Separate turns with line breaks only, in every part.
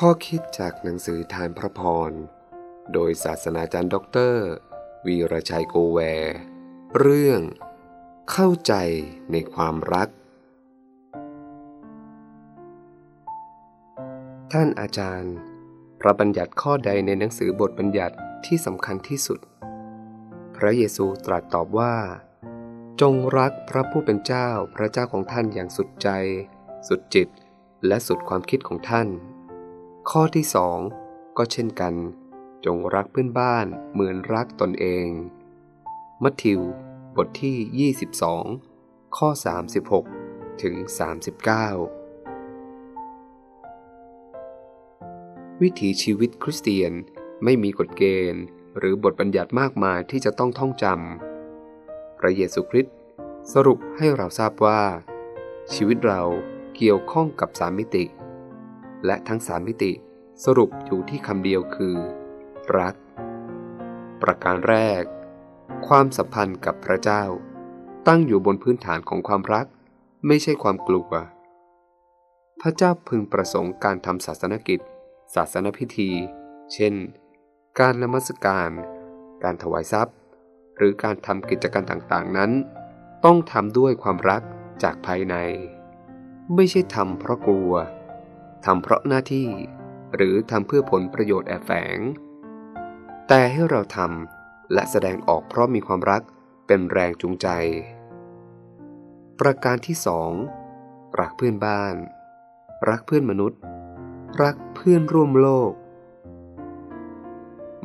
ข้อคิดจากหนังสือทานพระพร โดยศาสนาจารย์ด็อกเตอร์ วีรชัยโกแว เรื่อง เข้าใจในความรัก ท่านอาจารย์ พระบัญญัติข้อใดในหนังสือบทบัญญัติที่สำคัญที่สุด พระเยซูตรัสตอบว่า จงรักพระผู้เป็นเจ้าพระเจ้าของท่านอย่างสุดใจ สุดจิต และสุดความคิดของท่าน ข้อที่สองก็เช่นกัน จงรักเพื่อนบ้านเหมือนรักตนเอง มัทธิว บทที่ 22 ข้อ 36 ถึง 39 วิถีชีวิตคริสเตียนไม่มีกฎเกณฑ์ หรือบทบัญญัติมากมายที่จะต้องท่องจำ พระเยซูคริสต์สรุปให้เราทราบว่า ชีวิตเราเกี่ยวข้องกับสามมิติ และทั้งสามมิติสรุปอยู่ที่คำเดียวคือ รัก ประการแรก ความสัมพันธ์กับพระเจ้า ตั้งอยู่บนพื้นฐานของความรัก ไม่ใช่ความกลัว พระเจ้าพึงประสงค์การทำศาสนกิจ ศาสนพิธี เช่น การนมัสการ การถวายทรัพย์ หรือการทำกิจการต่างๆนั้น ต้องทำด้วยความรักจากภายใน ไม่ใช่ทำเพราะกลัว ทำเพราะหน้าที่ หรือทำเพื่อผลประโยชน์แอบแฝง แต่ให้เราทำและแสดงออกเพราะมีความรักเป็นแรงจูงใจ ประการที่สองรักเพื่อนบ้าน รักเพื่อนมนุษย์ รักเพื่อนร่วมโลก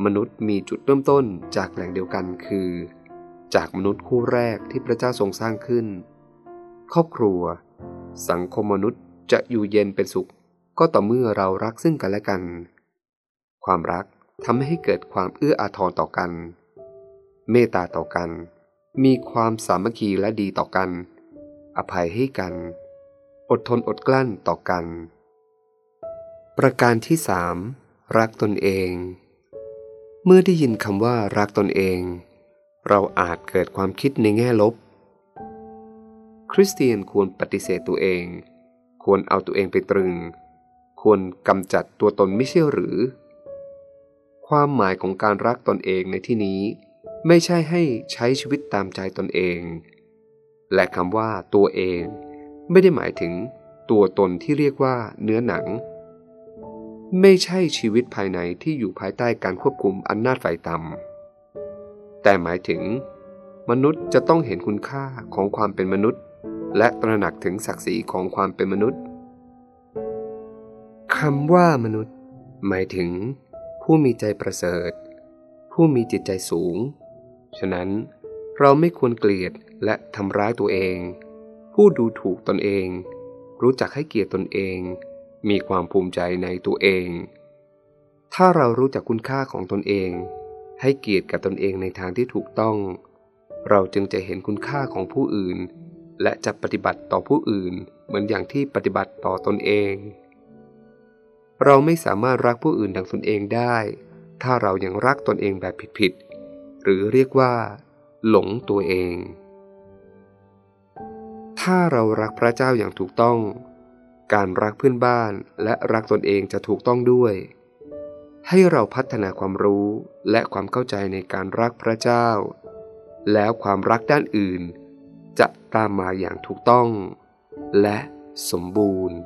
มนุษย์มีจุดเริ่มต้นจากแหล่งเดียวกันคือ จากมนุษย์คู่แรกที่พระเจ้าทรงสร้างขึ้น ครอบครัว สังคมมนุษย์จะอยู่เย็นเป็นสุข ก็ต่อเมื่อเรารักซึ่งกันและกัน ความรักทำให้เกิดความเอื้ออาทรต่อกัน เมตตาต่อกัน มีความสามัคคีและดีต่อกัน อภัยให้กัน อดทนอดกลั้นต่อกัน ประการที่สามรักตนเอง เมื่อได้ยินคำว่ารักตนเอง เราอาจเกิดความคิดในแง่ลบ คริสเตียนควรปฏิเสธตัวเอง ควรเอาตัวเองไปตรึง ควรกำจัดตัวตนไม่ใช่หรือ ความหมายของการรักตนเองในที่นี้ ไม่ใช่ให้ใช้ชีวิตตามใจตนเอง และคำว่าตัวเอง ไม่ได้หมายถึงตัวตนที่เรียกว่าเนื้อหนัง ไม่ใช่ชีวิตภายในที่อยู่ภายใต้การควบคุมอำนาจฝ่ายต่ำแต่หมายถึง มนุษย์จะต้องเห็นคุณค่าของความเป็นมนุษย์ และตระหนักถึงศักดิ์ศรีของความเป็นมนุษย์ คำว่ามนุษย์ หมายถึง ผู้มีใจประเสริฐ ผู้มีจิตใจสูง ฉะนั้นเราไม่ควรเกลียดและทำร้ายตัวเอง ผู้ดูถูกตนเอง รู้จักให้เกียรติตนเอง มีความภูมิใจในตัวเอง ถ้าเรารู้จักคุณค่าของตนเอง ให้เกียรติกับตนเองในทางที่ถูกต้อง เราจึงจะเห็นคุณค่าของผู้อื่น และจะปฏิบัติต่อผู้อื่นเหมือนอย่างที่ปฏิบัติต่อตนเอง เราไม่สามารถรักผู้อื่นดังตนเองได้ ถ้าเรายัางรักตนเองแบบผิดๆ หรือเรียกว่า หลงตัวเอง ถ้าเรารักพระเจ้าอย่างถูกต้อง การรักเพื่อนบ้านและรักตนเองจะถูกต้องด้วย ให้เราพัฒนาความรู้และความเข้าใจในการรักพระเจ้า แล้วความรักด้านอื่น จะตามมาอย่างถูกต้อง และสมบูรณ์